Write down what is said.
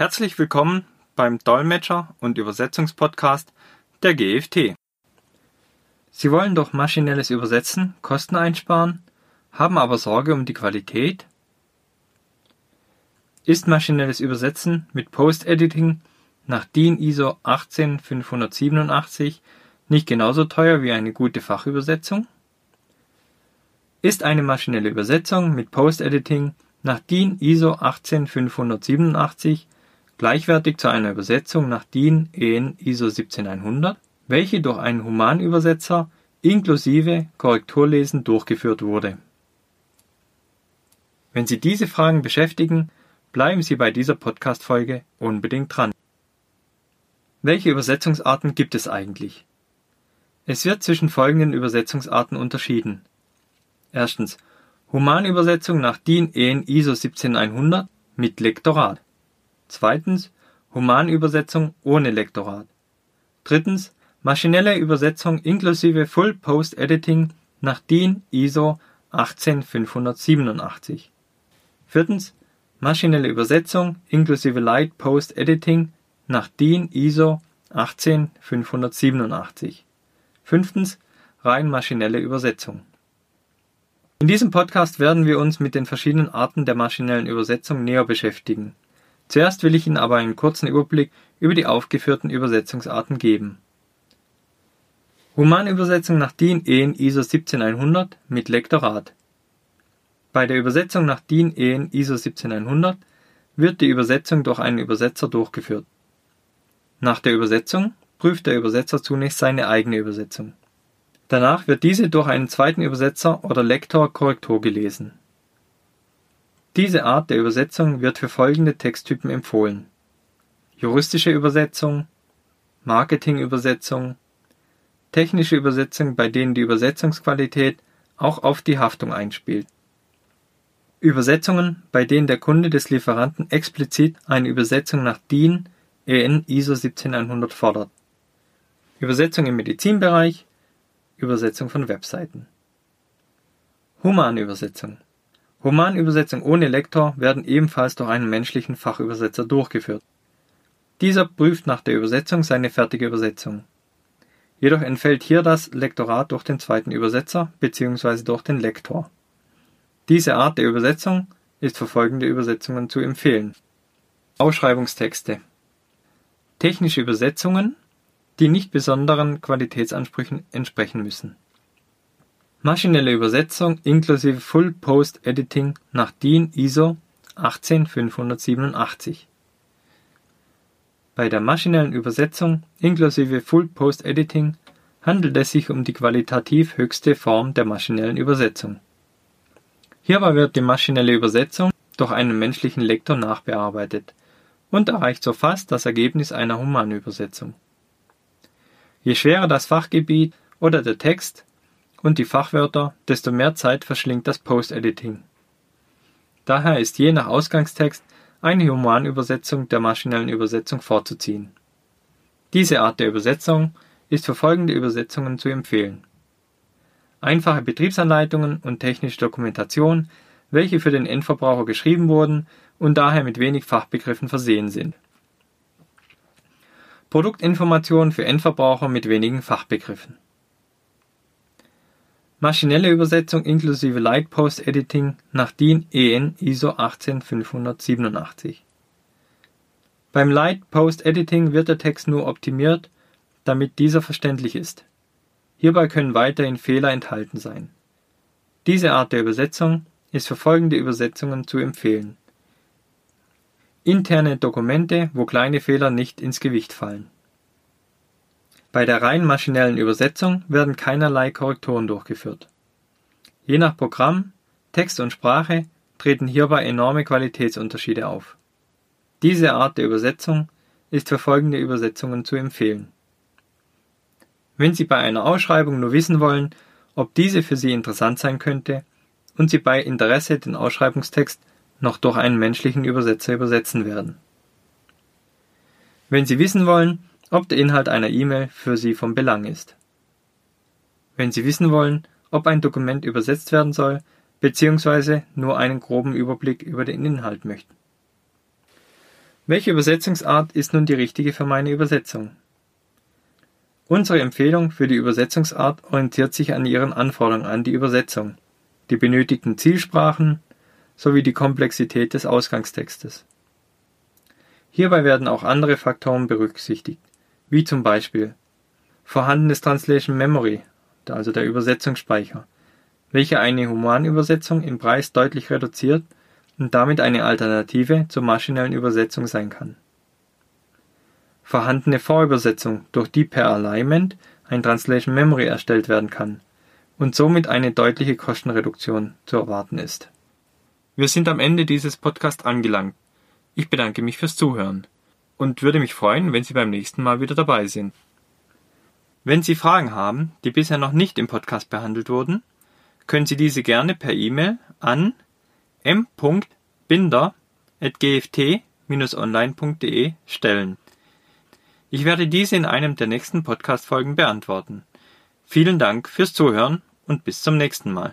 Herzlich willkommen beim Dolmetscher- und Übersetzungspodcast der GFT. Sie wollen durch maschinelles Übersetzen Kosten einsparen, haben aber Sorge um die Qualität? Ist maschinelles Übersetzen mit Post-Editing nach DIN ISO 18587 nicht genauso teuer wie eine gute Fachübersetzung? Ist eine maschinelle Übersetzung mit Post-Editing nach DIN ISO 18587 gleichwertig zu einer Übersetzung nach DIN EN ISO 17100, welche durch einen Humanübersetzer inklusive Korrekturlesen durchgeführt wurde. Wenn Sie diese Fragen beschäftigen, bleiben Sie bei dieser Podcast-Folge unbedingt dran. Welche Übersetzungsarten gibt es eigentlich? Es wird zwischen folgenden Übersetzungsarten unterschieden. Erstens Humanübersetzung nach DIN EN ISO 17100 mit Lektorat. Zweitens Humanübersetzung ohne Lektorat. Drittens maschinelle Übersetzung inklusive Full Post Editing nach DIN ISO 18587. Viertens maschinelle Übersetzung inklusive Light Post Editing nach DIN ISO 18587. Fünftens rein maschinelle Übersetzung. In diesem Podcast werden wir uns mit den verschiedenen Arten der maschinellen Übersetzung näher beschäftigen Zuerst will ich Ihnen aber einen kurzen Überblick über die aufgeführten Übersetzungsarten geben. Humanübersetzung nach DIN EN ISO 17100 mit Lektorat. Bei der Übersetzung nach DIN EN ISO 17100 wird die Übersetzung durch einen Übersetzer durchgeführt. Nach der Übersetzung prüft der Übersetzer zunächst seine eigene Übersetzung. Danach wird diese durch einen zweiten Übersetzer oder Lektor Korrektur gelesen diese Art der Übersetzung wird für folgende Texttypen empfohlen: juristische Übersetzung, Marketingübersetzung, technische Übersetzung, bei denen die Übersetzungsqualität auch auf die Haftung einspielt. Übersetzungen, bei denen der Kunde des Lieferanten explizit eine Übersetzung nach DIN EN ISO 17100 fordert. Übersetzung im Medizinbereich, Übersetzung von Webseiten. Humanübersetzung Romanübersetzung ohne Lektor werden ebenfalls durch einen menschlichen Fachübersetzer durchgeführt. Dieser prüft nach der Übersetzung seine fertige Übersetzung. Jedoch entfällt hier das Lektorat durch den zweiten Übersetzer bzw. durch den Lektor. Diese Art der Übersetzung ist für folgende Übersetzungen zu empfehlen. Ausschreibungstexte Technische Übersetzungen, die nicht besonderen Qualitätsansprüchen entsprechen müssen Maschinelle Übersetzung inklusive Full Post Editing nach DIN ISO 18587. Bei der maschinellen Übersetzung inklusive Full Post Editing handelt es sich um die qualitativ höchste Form der maschinellen Übersetzung. Hierbei wird die maschinelle Übersetzung durch einen menschlichen Lektor nachbearbeitet und erreicht so fast das Ergebnis einer Humanübersetzung. Je schwerer das Fachgebiet oder der Text, und die Fachwörter, desto mehr Zeit verschlingt das Post-Editing. Daher ist je nach Ausgangstext eine Humanübersetzung der maschinellen Übersetzung vorzuziehen. Diese Art der Übersetzung ist für folgende Übersetzungen zu empfehlen. Einfache Betriebsanleitungen und technische Dokumentation, welche für den Endverbraucher geschrieben wurden und daher mit wenig Fachbegriffen versehen sind. Produktinformationen für Endverbraucher mit wenigen Fachbegriffen Maschinelle Übersetzung inklusive Light Post Editing nach DIN EN ISO 18587. Beim Light Post Editing wird der Text nur optimiert, damit dieser verständlich ist. Hierbei können weiterhin Fehler enthalten sein. Diese Art der Übersetzung ist für folgende Übersetzungen zu empfehlen. Interne Dokumente, wo kleine Fehler nicht ins Gewicht fallen bei der rein maschinellen Übersetzung werden keinerlei Korrekturen durchgeführt. Je nach Programm, Text und Sprache treten hierbei enorme Qualitätsunterschiede auf. Diese Art der Übersetzung ist für folgende Übersetzungen zu empfehlen. Wenn Sie bei einer Ausschreibung nur wissen wollen, ob diese für Sie interessant sein könnte und Sie bei Interesse den Ausschreibungstext noch durch einen menschlichen Übersetzer übersetzen werden. Wenn Sie wissen wollen, ob der Inhalt einer E-Mail für Sie von Belang ist. Wenn Sie wissen wollen, ob ein Dokument übersetzt werden soll, beziehungsweise nur einen groben Überblick über den Inhalt möchten. Welche Übersetzungsart ist nun die richtige für meine Übersetzung? Unsere Empfehlung für die Übersetzungsart orientiert sich an ihren Anforderungen an die Übersetzung, die benötigten Zielsprachen sowie die Komplexität des Ausgangstextes. Hierbei werden auch andere Faktoren berücksichtigt, wie zum Beispiel vorhandenes Translation Memory, also der Übersetzungsspeicher, welcher eine Humanübersetzung im Preis deutlich reduziert und damit eine Alternative zur maschinellen Übersetzung sein kann. Vorhandene Vorübersetzung, durch die per Alignment ein Translation Memory erstellt werden kann und somit eine deutliche Kostenreduktion zu erwarten ist. Wir sind am Ende dieses Podcasts angelangt. Ich bedanke mich fürs Zuhören und würde mich freuen, wenn Sie beim nächsten Mal wieder dabei sind. Wenn Sie Fragen haben, die bisher noch nicht im Podcast behandelt wurden, können Sie diese gerne per E-Mail an m.binder.gft-online.de stellen. Ich werde diese in einem der nächsten Podcast-Folgen beantworten. Vielen Dank fürs Zuhören und bis zum nächsten Mal.